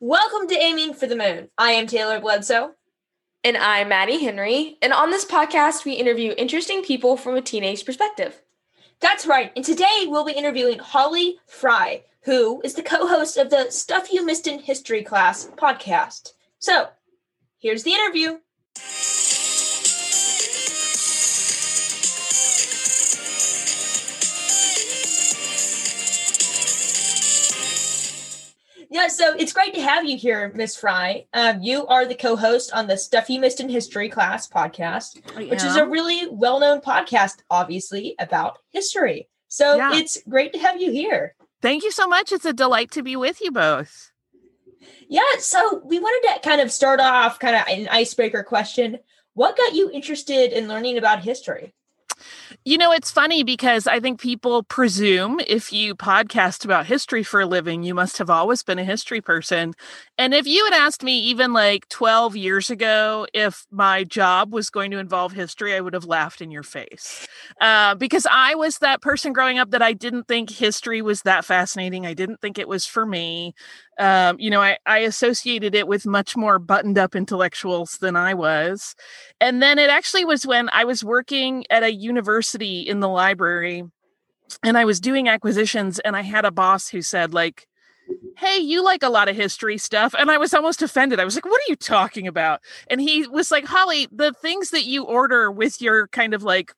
Welcome to Aiming for the Moon. I am Taylor Bledsoe. And I'm Maddie Henry. And on this podcast, we interview interesting people from a teenage perspective. That's right. And today we'll be interviewing Holly Fry, who is the co host of the Stuff You Missed in History Class podcast. So, here's the interview. Yeah, so it's great to have you here, Miss Fry. Um, you are the co-host on the Stuff You Missed in History Class podcast, which is a really well-known podcast, obviously about history. So yeah. it's great to have you here. Thank you so much. It's a delight to be with you both. Yeah, so we wanted to kind of start off kind of an icebreaker question. What got you interested in learning about history? You know, it's funny because I think people presume if you podcast about history for a living, you must have always been a history person. And if you had asked me even like 12 years ago if my job was going to involve history, I would have laughed in your face. Uh, because I was that person growing up that I didn't think history was that fascinating. I didn't think it was for me um, you know, I, I associated it with much more buttoned up intellectuals than I was. And then it actually was when I was working at a university in the library and I was doing acquisitions and I had a boss who said, like, hey, you like a lot of history stuff. And I was almost offended. I was like, what are you talking about? And he was like, Holly, the things that you order with your kind of like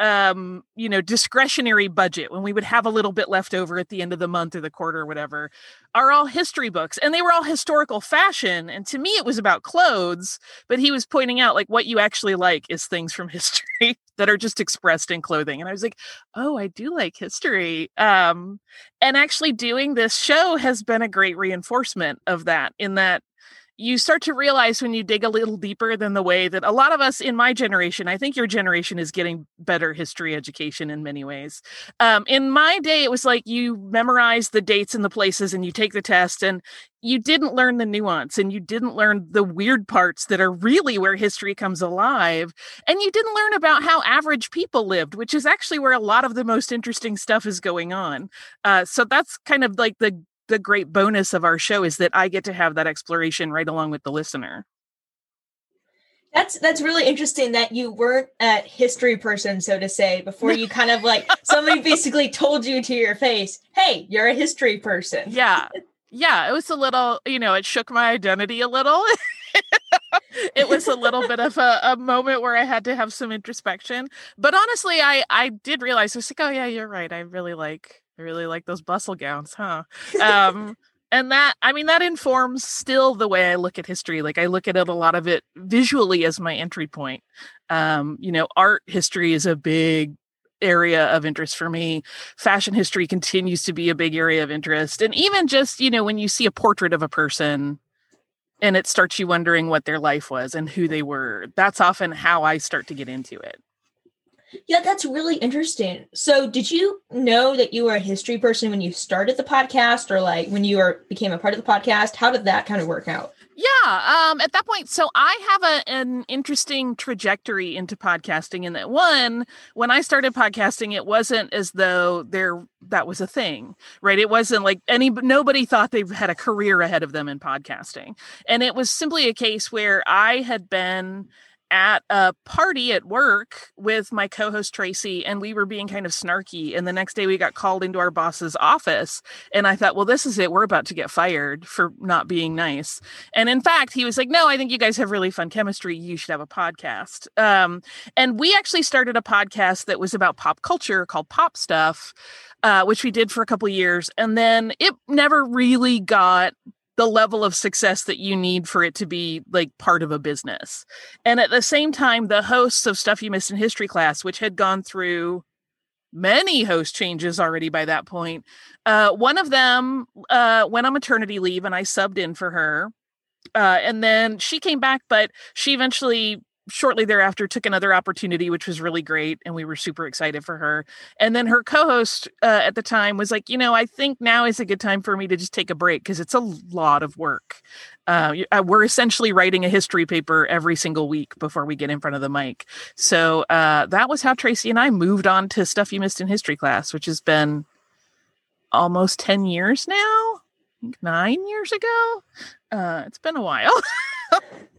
um you know discretionary budget when we would have a little bit left over at the end of the month or the quarter or whatever are all history books and they were all historical fashion and to me it was about clothes but he was pointing out like what you actually like is things from history that are just expressed in clothing and i was like oh i do like history. Um and actually doing this show has been a great reinforcement of that in that you start to realize when you dig a little deeper than the way that a lot of us in my generation, I think your generation is getting better history education in many ways. Um, in my day, it was like you memorize the dates and the places and you take the test and you didn't learn the nuance and you didn't learn the weird parts that are really where history comes alive. And you didn't learn about how average people lived, which is actually where a lot of the most interesting stuff is going on. Uh, so that's kind of like the the great bonus of our show is that I get to have that exploration right along with the listener. That's that's really interesting that you weren't a history person, so to say, before you kind of like somebody basically told you to your face, "Hey, you're a history person." Yeah, yeah. It was a little, you know, it shook my identity a little. it was a little bit of a, a, moment where I had to have some introspection. But honestly, I I did realize I was like, "Oh yeah, you're right. I really like I really like those bustle gowns, huh? Um, and that, I mean, that informs still the way I look at history. Like I look at it a lot of it visually as my entry point. Um, you know, art history is a big area of interest for me. Fashion history continues to be a big area of interest. And even just, you know, when you see a portrait of a person and it starts you wondering what their life was and who they were, that's often how I start to get into it. Yeah, that's really interesting. So, did you know that you were a history person when you started the podcast, or like when you were became a part of the podcast? How did that kind of work out? Yeah, um, at that point, so I have a, an interesting trajectory into podcasting. In that one, when I started podcasting, it wasn't as though there that was a thing, right? It wasn't like any nobody thought they had a career ahead of them in podcasting, and it was simply a case where I had been at a party at work with my co-host Tracy and we were being kind of snarky and the next day we got called into our boss's office and I thought well this is it. We're about to get fired for not being nice. And in fact he was like no I think you guys have really fun chemistry. You should have a podcast. Um, and we actually started a podcast that was about pop culture called Pop Stuff uh, which we did for a couple years and then it never really got the level of success that you need for it to be like part of a business. And at the same time, the hosts of Stuff You Missed in History class, which had gone through many host changes already by that point, uh, one of them uh, went on maternity leave and I subbed in for her. Uh, and then she came back, but she eventually shortly thereafter took another opportunity which was really great and we were super excited for her and then her co-host uh, at the time was like you know i think now is a good time for me to just take a break because it's a lot of work uh, uh, we're essentially writing a history paper every single week before we get in front of the mic so uh, that was how tracy and i moved on to stuff you missed in history class which has been almost 10 years now nine years ago. Uh, it's been a while.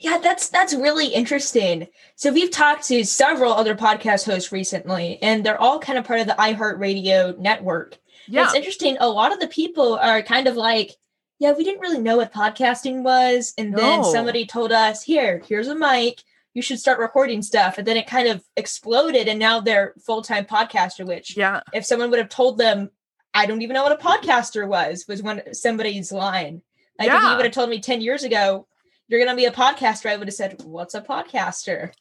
yeah, that's that's really interesting. So we've talked to several other podcast hosts recently, and they're all kind of part of the iHeartRadio network. Yeah. it's interesting. A lot of the people are kind of like, yeah, we didn't really know what podcasting was. And no. then somebody told us, here, here's a mic. You should start recording stuff. And then it kind of exploded. And now they're full time podcaster, which, yeah, if someone would have told them, I don't even know what a podcaster was, was when somebody's line. Like yeah. if you would have told me 10 years ago, you're going to be a podcaster, I would have said, what's a podcaster?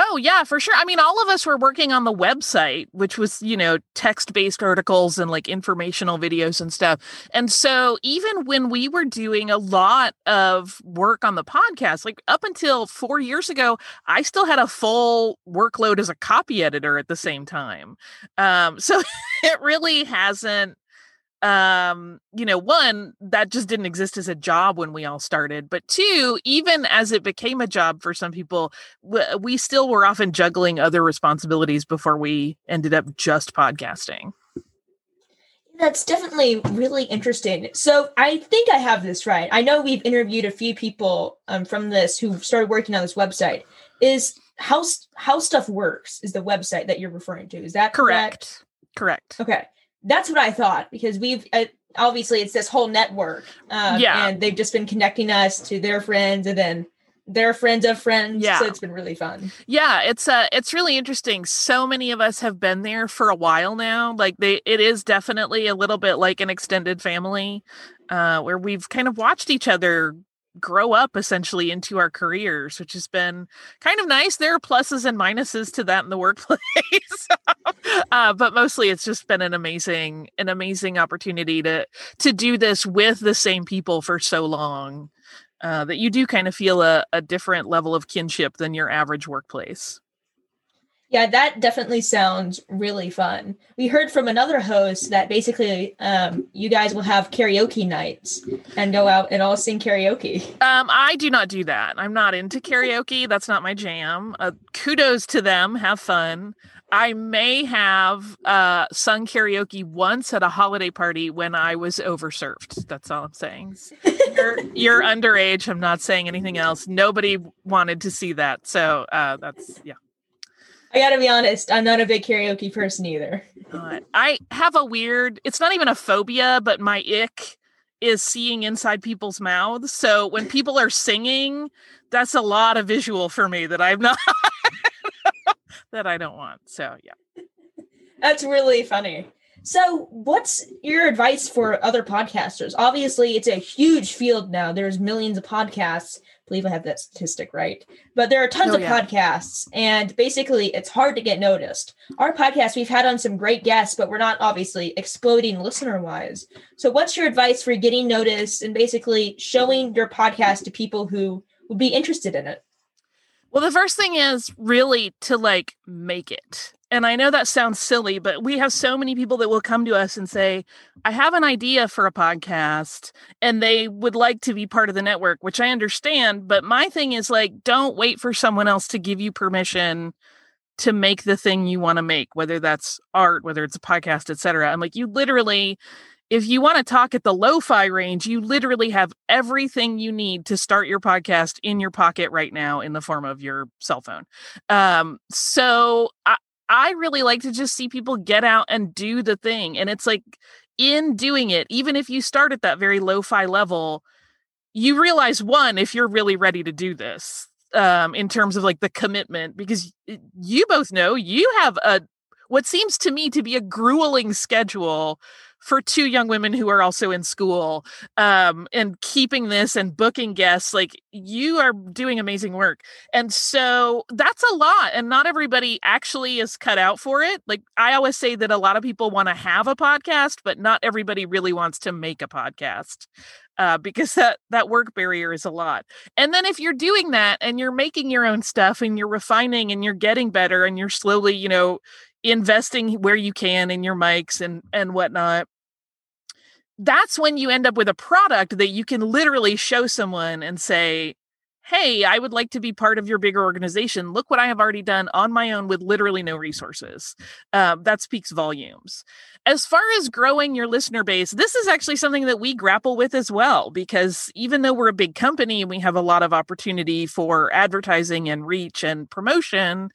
Oh, yeah, for sure. I mean, all of us were working on the website, which was, you know, text based articles and like informational videos and stuff. And so, even when we were doing a lot of work on the podcast, like up until four years ago, I still had a full workload as a copy editor at the same time. Um, so, it really hasn't um you know one that just didn't exist as a job when we all started but two even as it became a job for some people we still were often juggling other responsibilities before we ended up just podcasting. That's definitely really interesting. So i think i have this right. I know we've interviewed a few people um, from this who started working on this website. Is how how stuff works is the website that you're referring to is that correct? Correct, correct. okay that's what I thought because we've uh, obviously it's this whole network. Um, yeah. And they've just been connecting us to their friends and then their friends of friends. Yeah. So it's been really fun. Yeah, it's uh it's really interesting. So many of us have been there for a while now. Like they it is definitely a little bit like an extended family uh where we've kind of watched each other grow up essentially into our careers, which has been kind of nice. There are pluses and minuses to that in the workplace, uh, but mostly it's just been an amazing, an amazing opportunity to to do this with the same people for so long uh, that you do kind of feel a, a different level of kinship than your average workplace. Yeah, that definitely sounds really fun. We heard from another host that basically um, you guys will have karaoke nights and go out and all sing karaoke. Um, I do not do that. I'm not into karaoke. That's not my jam. Uh, kudos to them. Have fun. I may have uh, sung karaoke once at a holiday party when I was overserved. That's all I'm saying. you're, you're underage. I'm not saying anything else. Nobody wanted to see that. So uh, that's, yeah. I gotta be honest, I'm not a big karaoke person either. I have a weird, it's not even a phobia, but my ick is seeing inside people's mouths. So when people are singing, that's a lot of visual for me that I'm not, that I don't want. So yeah. That's really funny. So, what's your advice for other podcasters? Obviously, it's a huge field now. There's millions of podcasts believe I have that statistic right. But there are tons oh, of yeah. podcasts, and basically, it's hard to get noticed. Our podcast, we've had on some great guests, but we're not obviously exploding listener wise. So, what's your advice for getting noticed and basically showing your podcast to people who would be interested in it? Well, the first thing is really to like make it and I know that sounds silly, but we have so many people that will come to us and say, I have an idea for a podcast and they would like to be part of the network, which I understand. But my thing is like, don't wait for someone else to give you permission to make the thing you want to make, whether that's art, whether it's a podcast, etc. I'm like, you literally, if you want to talk at the lo-fi range, you literally have everything you need to start your podcast in your pocket right now in the form of your cell phone. Um, so I, I really like to just see people get out and do the thing. And it's like in doing it, even if you start at that very lo fi level, you realize one, if you're really ready to do this, um, in terms of like the commitment, because you both know you have a what seems to me to be a grueling schedule for two young women who are also in school um, and keeping this and booking guests like you are doing amazing work and so that's a lot and not everybody actually is cut out for it like i always say that a lot of people want to have a podcast but not everybody really wants to make a podcast uh, because that that work barrier is a lot. And then if you're doing that and you're making your own stuff and you're refining and you're getting better and you're slowly, you know, investing where you can in your mics and and whatnot that's when you end up with a product that you can literally show someone and say hey, I would like to be part of your bigger organization. Look what I have already done on my own with literally no resources. Uh, that speaks volumes. As far as growing your listener base, this is actually something that we grapple with as well, because even though we're a big company and we have a lot of opportunity for advertising and reach and promotion,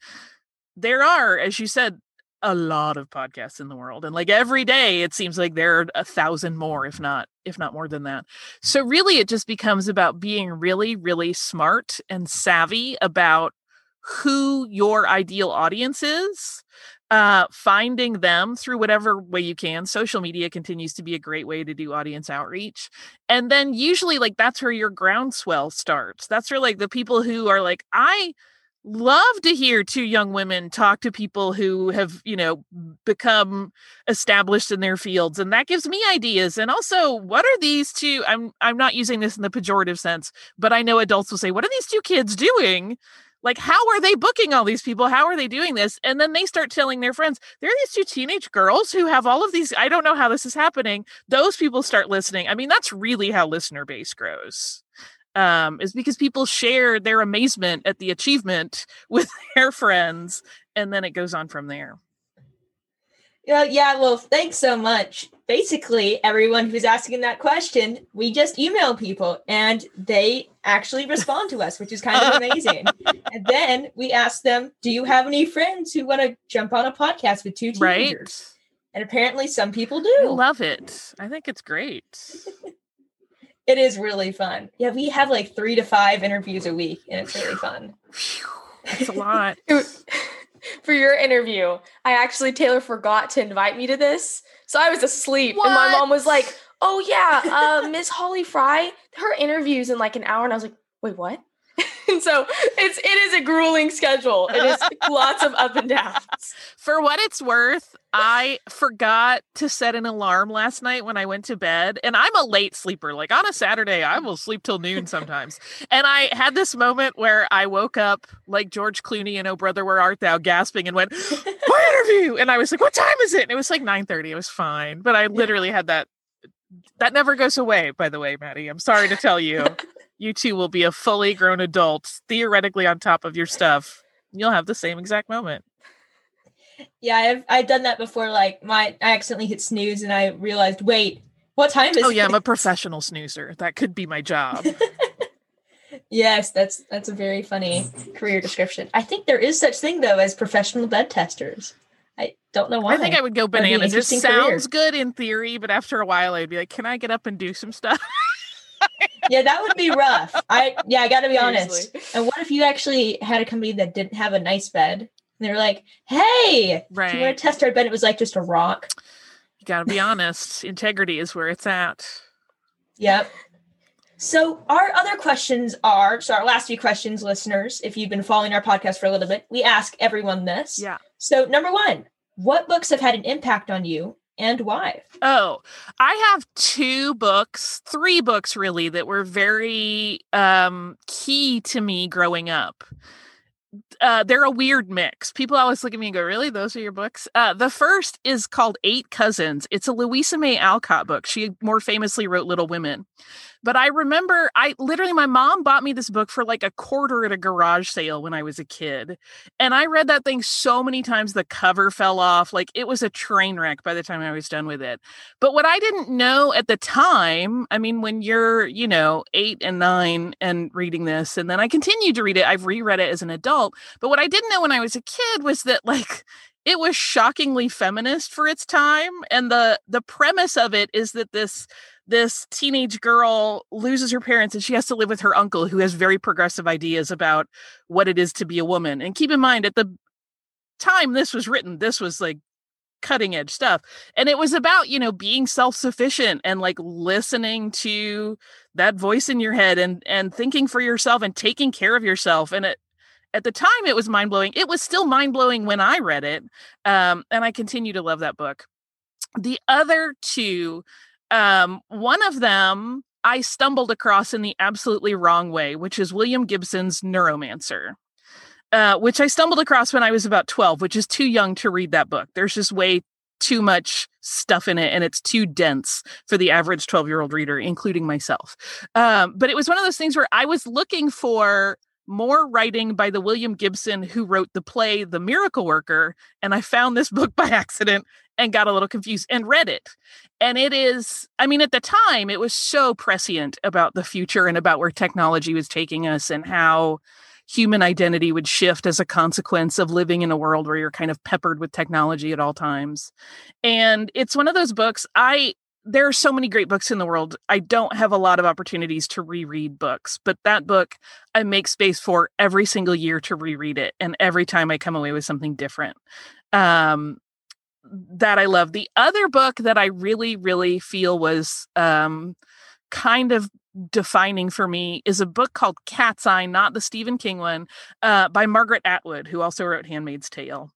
there are, as you said, a lot of podcasts in the world and like every day it seems like there are a thousand more if not if not more than that. So really it just becomes about being really really smart and savvy about who your ideal audience is uh finding them through whatever way you can. Social media continues to be a great way to do audience outreach and then usually like that's where your groundswell starts. That's where like the people who are like i love to hear two young women talk to people who have you know become established in their fields and that gives me ideas and also what are these two i'm i'm not using this in the pejorative sense but i know adults will say what are these two kids doing? Like how are they booking all these people? How are they doing this? And then they start telling their friends there are these two teenage girls who have all of these i don't know how this is happening. Those people start listening. I mean that's really how listener base grows um, is because people share their amazement at the achievement with their friends, and then it goes on from there. Yeah, yeah. Well, thanks so much. Basically, everyone who's asking that question, we just email people and they actually respond to us, which is kind of amazing. and then we ask them, "Do you have any friends who want to jump on a podcast with two teenagers?" Right. And apparently, some people do. I love it. I think it's great. It is really fun. Yeah, we have like three to five interviews a week, and it's really fun. It's a lot. For your interview, I actually Taylor forgot to invite me to this, so I was asleep, what? and my mom was like, "Oh yeah, uh, Miss Holly Fry, her interview's in like an hour," and I was like, "Wait, what?" and so it's it is a grueling schedule. It is lots of up and downs. For what it's worth, I forgot to set an alarm last night when I went to bed, and I'm a late sleeper. Like on a Saturday, I will sleep till noon sometimes. and I had this moment where I woke up like George Clooney and Oh Brother Where Art Thou, gasping and went, "My interview!" And I was like, "What time is it?" And it was like nine thirty. It was fine, but I literally had that. That never goes away, by the way, Maddie. I'm sorry to tell you you too will be a fully grown adult, theoretically on top of your stuff. You'll have the same exact moment. Yeah, I've I've done that before. Like my I accidentally hit snooze and I realized, wait, what time is Oh yeah, it? I'm a professional snoozer. That could be my job. yes, that's that's a very funny career description. I think there is such thing though as professional bed testers. I don't know why. I think I would go bananas. It sounds career. good in theory, but after a while I'd be like, can I get up and do some stuff? yeah, that would be rough. I yeah, I got to be Seriously. honest. And what if you actually had a company that didn't have a nice bed? And they were like, "Hey, right. do you want to test our bed?" It was like just a rock. You got to be honest. Integrity is where it's at. Yep. So our other questions are so our last few questions, listeners. If you've been following our podcast for a little bit, we ask everyone this. Yeah. So number one, what books have had an impact on you and why? Oh, I have two books, three books really that were very um key to me growing up. Uh, they're a weird mix. People always look at me and go, "Really? Those are your books?" Uh, the first is called Eight Cousins. It's a Louisa May Alcott book. She more famously wrote Little Women. But I remember I literally my mom bought me this book for like a quarter at a garage sale when I was a kid. And I read that thing so many times the cover fell off. Like it was a train wreck by the time I was done with it. But what I didn't know at the time, I mean, when you're, you know, eight and nine and reading this, and then I continued to read it, I've reread it as an adult. But what I didn't know when I was a kid was that like it was shockingly feminist for its time and the the premise of it is that this this teenage girl loses her parents and she has to live with her uncle who has very progressive ideas about what it is to be a woman. And keep in mind, at the time this was written, this was like cutting edge stuff. And it was about, you know, being self-sufficient and like listening to that voice in your head and and thinking for yourself and taking care of yourself. And it at the time it was mind-blowing. It was still mind-blowing when I read it. Um, and I continue to love that book. The other two um, one of them I stumbled across in the absolutely wrong way, which is William Gibson's Neuromancer. Uh, which I stumbled across when I was about 12, which is too young to read that book. There's just way too much stuff in it and it's too dense for the average 12 year old reader, including myself. Um, but it was one of those things where I was looking for more writing by the William Gibson who wrote the play The Miracle Worker. And I found this book by accident and got a little confused and read it. And it is, I mean, at the time, it was so prescient about the future and about where technology was taking us and how human identity would shift as a consequence of living in a world where you're kind of peppered with technology at all times. And it's one of those books I there are so many great books in the world. I don't have a lot of opportunities to reread books, but that book I make space for every single year to reread it. And every time I come away with something different. Um, that I love. The other book that I really, really feel was um, kind of defining for me is a book called Cat's Eye, not the Stephen King one, uh, by Margaret Atwood, who also wrote Handmaid's Tale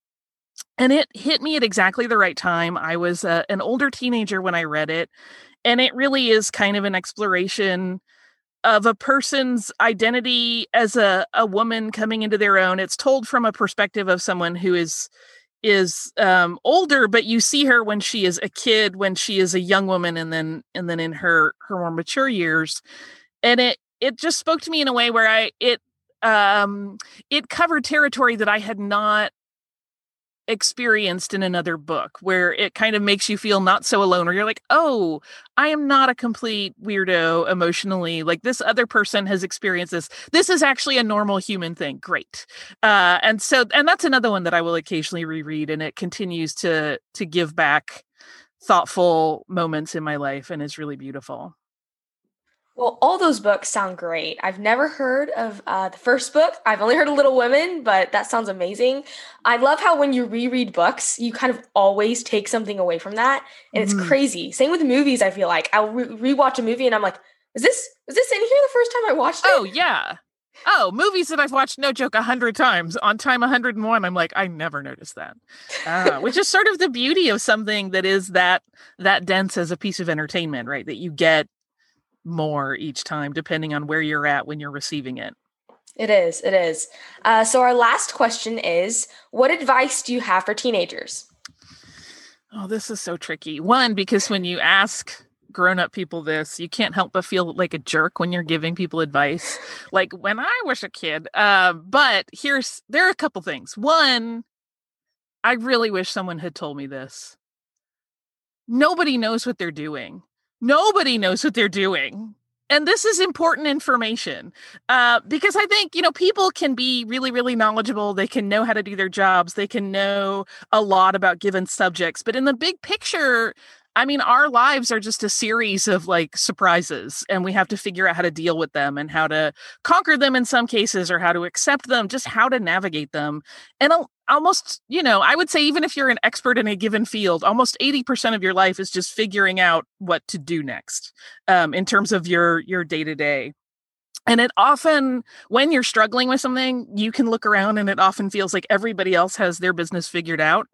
and it hit me at exactly the right time. I was uh, an older teenager when I read it, and it really is kind of an exploration of a person's identity as a, a woman coming into their own. It's told from a perspective of someone who is is um older but you see her when she is a kid when she is a young woman and then and then in her her more mature years and it it just spoke to me in a way where i it um it covered territory that i had not experienced in another book where it kind of makes you feel not so alone or you're like oh i am not a complete weirdo emotionally. Like this other person has experienced this. This is actually a normal human thing. Great. Uh and so and that's another one that i will occasionally reread and it continues to to give back thoughtful moments in my life and is really beautiful well, all those books sound great. I've never heard of uh, the first book. I've only heard of Little Women, but that sounds amazing. I love how when you reread books, you kind of always take something away from that, and mm-hmm. it's crazy. Same with movies. I feel like I'll re- rewatch a movie and I'm like, "Is this is this in here the first time I watched it?" Oh yeah. Oh, movies that I've watched, no joke, a hundred times. On time 101, I'm like, I never noticed that. Uh, which is sort of the beauty of something that is that that dense as a piece of entertainment, right? That you get more each time, depending on where you're at when you're receiving it. It is. It is. Uh, so, our last question is What advice do you have for teenagers? Oh, this is so tricky. One, because when you ask grown up people this, you can't help but feel like a jerk when you're giving people advice. like when I was a kid. Uh, but here's, there are a couple things. One, I really wish someone had told me this. Nobody knows what they're doing. Nobody knows what they're doing. And this is important information uh, because I think, you know, people can be really, really knowledgeable. They can know how to do their jobs. They can know a lot about given subjects. But in the big picture, I mean, our lives are just a series of like surprises, and we have to figure out how to deal with them and how to conquer them in some cases, or how to accept them, just how to navigate them. And almost, you know, I would say even if you're an expert in a given field, almost 80% of your life is just figuring out what to do next um, in terms of your your day to day. And it often, when you're struggling with something, you can look around and it often feels like everybody else has their business figured out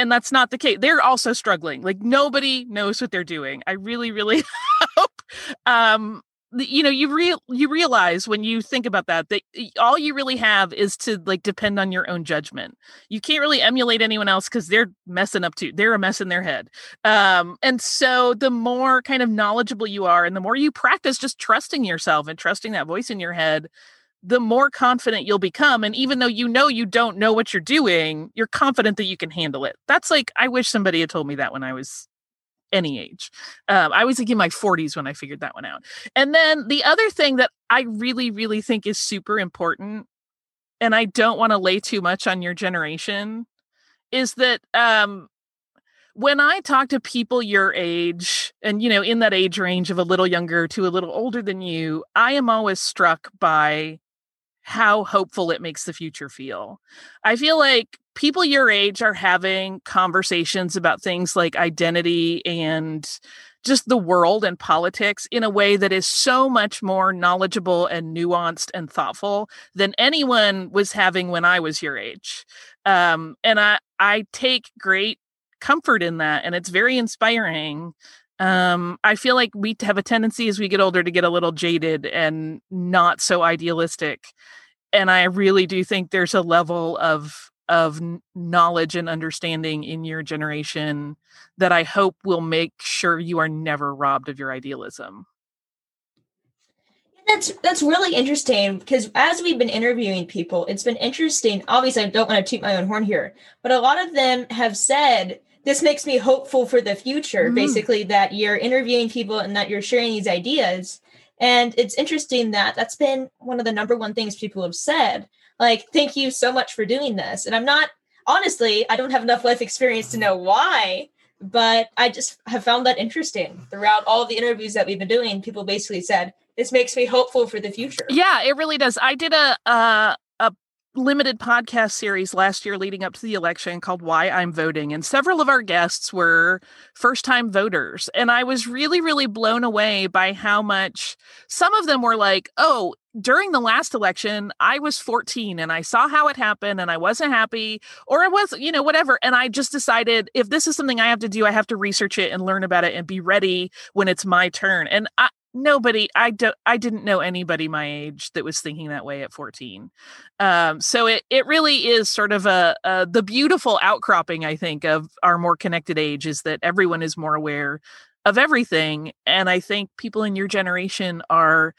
and that's not the case. They're also struggling. Like nobody knows what they're doing. I really really hope um you know you real you realize when you think about that that all you really have is to like depend on your own judgment. You can't really emulate anyone else because they're messing up too. They're a mess in their head. Um and so the more kind of knowledgeable you are and the more you practice just trusting yourself and trusting that voice in your head the more confident you'll become. And even though you know you don't know what you're doing, you're confident that you can handle it. That's like, I wish somebody had told me that when I was any age. Um, I was like in my 40s when I figured that one out. And then the other thing that I really, really think is super important, and I don't want to lay too much on your generation, is that um, when I talk to people your age and, you know, in that age range of a little younger to a little older than you, I am always struck by how hopeful it makes the future feel. I feel like people your age are having conversations about things like identity and just the world and politics in a way that is so much more knowledgeable and nuanced and thoughtful than anyone was having when I was your age. Um, and I I take great comfort in that, and it's very inspiring. Um, I feel like we have a tendency as we get older to get a little jaded and not so idealistic and I really do think there's a level of of knowledge and understanding in your generation that I hope will make sure you are never robbed of your idealism. That's that's really interesting because as we've been interviewing people, it's been interesting. Obviously, I don't want to toot my own horn here, but a lot of them have said this makes me hopeful for the future. Mm-hmm. Basically, that you're interviewing people and that you're sharing these ideas. And it's interesting that that's been one of the number one things people have said. Like, thank you so much for doing this. And I'm not honestly, I don't have enough life experience to know why, but I just have found that interesting throughout all the interviews that we've been doing. People basically said, this makes me hopeful for the future. Yeah, it really does. I did a a limited podcast series last year leading up to the election called Why I'm Voting. And several of our guests were first time voters. And I was really, really blown away by how much some of them were like, oh, during the last election, I was 14 and I saw how it happened and I wasn't happy, or I was, you know, whatever. And I just decided if this is something I have to do, I have to research it and learn about it and be ready when it's my turn. And I, nobody i don't i didn't know anybody my age that was thinking that way at 14 um, so it it really is sort of a, a, the beautiful outcropping i think of our more connected age is that everyone is more aware of everything and i think people in your generation are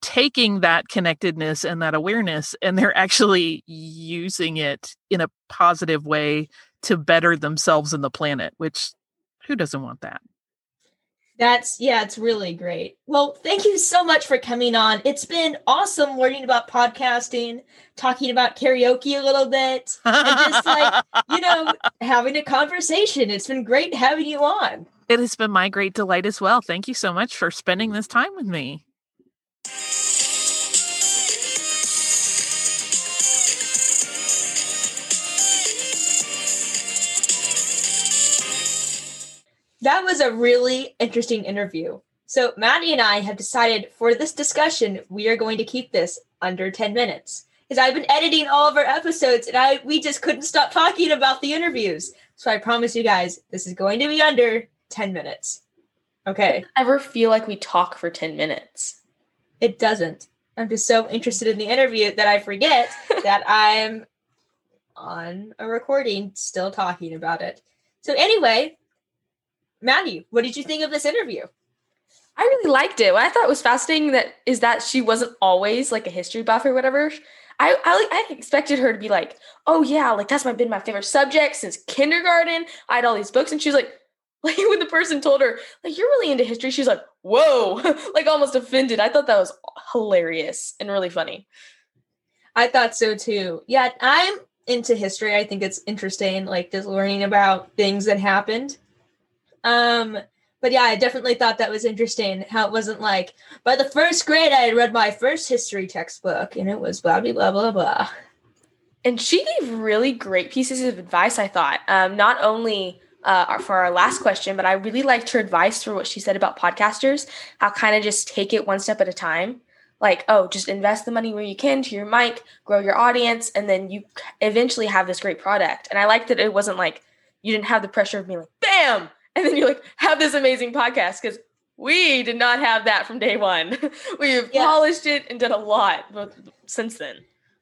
taking that connectedness and that awareness and they're actually using it in a positive way to better themselves and the planet which who doesn't want that that's yeah, it's really great. Well, thank you so much for coming on. It's been awesome learning about podcasting, talking about karaoke a little bit, and just like, you know, having a conversation. It's been great having you on. It has been my great delight as well. Thank you so much for spending this time with me. That was a really interesting interview. So, Maddie and I have decided for this discussion, we are going to keep this under 10 minutes. Because I've been editing all of our episodes and I we just couldn't stop talking about the interviews. So I promise you guys, this is going to be under 10 minutes. Okay. ever feel like we talk for 10 minutes? It doesn't. I'm just so interested in the interview that I forget that I'm on a recording still talking about it. So anyway, Maddie, what did you think of this interview? I really liked it. What I thought was fascinating that is that she wasn't always like a history buff or whatever. I, I I expected her to be like, oh yeah, like that's my been my favorite subject since kindergarten. I had all these books, and she was like, like when the person told her, like you're really into history, she's like, whoa, like almost offended. I thought that was hilarious and really funny. I thought so too. Yeah, I'm into history. I think it's interesting, like just learning about things that happened um, but yeah, I definitely thought that was interesting how it wasn't like by the first grade I had read my first history textbook and it was blah blah blah blah blah. And she gave really great pieces of advice, I thought. Um, not only uh, for our last question, but I really liked her advice for what she said about podcasters, how kind of just take it one step at a time. Like, oh, just invest the money where you can to your mic, grow your audience, and then you eventually have this great product. And I liked that it wasn't like you didn't have the pressure of being like, bam, and then you're like have this amazing podcast because we did not have that from day one. We've yeah. polished it and done a lot since then.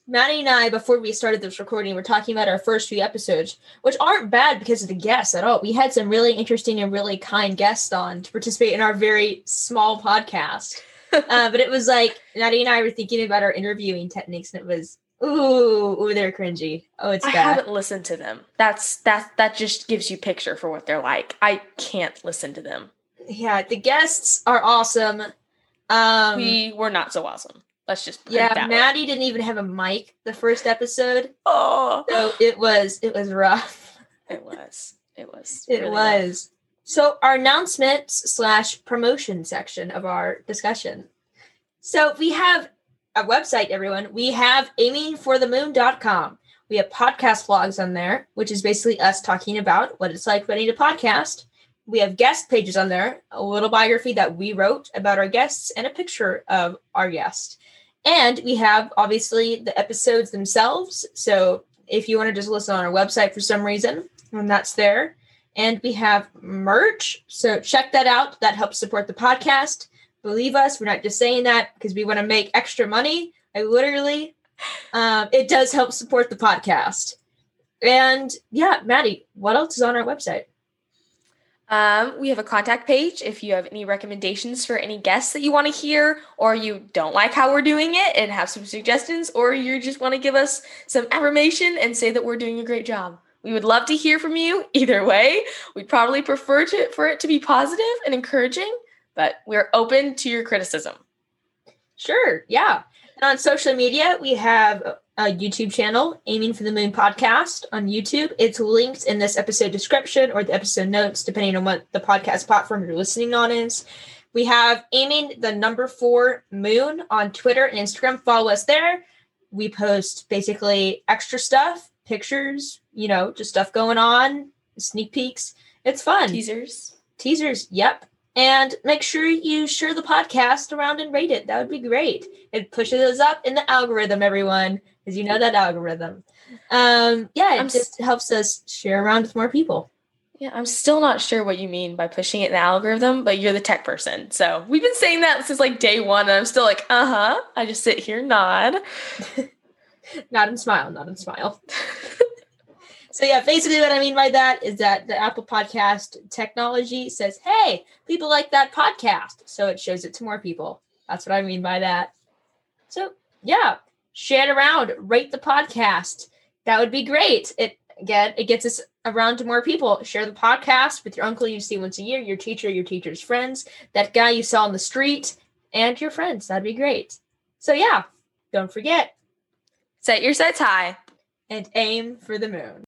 Maddie and I, before we started this recording, were talking about our first few episodes, which aren't bad because of the guests at all. We had some really interesting and really kind guests on to participate in our very small podcast. uh, but it was like Maddie and I were thinking about our interviewing techniques, and it was Ooh, ooh, they're cringy. Oh, it's. I bad. haven't listened to them. That's that. That just gives you picture for what they're like. I can't listen to them. Yeah, the guests are awesome. Um, we were not so awesome. Let's just yeah. Maddie way. didn't even have a mic the first episode. Oh, so it was it was rough. It was. It was. it really was. Rough. So our announcements slash promotion section of our discussion. So we have a website, everyone. We have aimingforthemoon.com. We have podcast vlogs on there, which is basically us talking about what it's like running a podcast. We have guest pages on there, a little biography that we wrote about our guests, and a picture of our guest. And we have obviously the episodes themselves. So if you want to just listen on our website for some reason, and that's there. And we have merch. So check that out. That helps support the podcast believe us. We're not just saying that because we want to make extra money. I literally, um, it does help support the podcast. And yeah, Maddie, what else is on our website? Um, we have a contact page if you have any recommendations for any guests that you want to hear, or you don't like how we're doing it and have some suggestions, or you just want to give us some affirmation and say that we're doing a great job. We would love to hear from you either way. We'd probably prefer to, for it to be positive and encouraging, but we're open to your criticism. Sure, yeah. And on social media, we have a YouTube channel, Aiming for the Moon podcast on YouTube. It's linked in this episode description or the episode notes, depending on what the podcast platform you're listening on is. We have Aiming the number four moon on Twitter and Instagram. Follow us there. We post basically extra stuff, pictures, you know, just stuff going on, sneak peeks. It's fun. Teasers. Teasers, yep. And make sure you share the podcast around and rate it. That would be great. It pushes us up in the algorithm, everyone because you know that algorithm. Um, yeah, it I'm just s- helps us share around with more people. Yeah, I'm still not sure what you mean by pushing it in the algorithm, but you're the tech person. So we've been saying that since like day one, and I'm still like, uh huh. I just sit here, nod, nod and smile, nod and smile. so yeah, basically what I mean by that is that the Apple Podcast technology says, "Hey, people like that podcast," so it shows it to more people. That's what I mean by that. So yeah, share it around, rate the podcast. That would be great. It again, it gets us around to more people. Share the podcast with your uncle you see once a year, your teacher, your teacher's friends, that guy you saw on the street, and your friends. That'd be great. So yeah, don't forget. Set your sights high. And aim for the moon.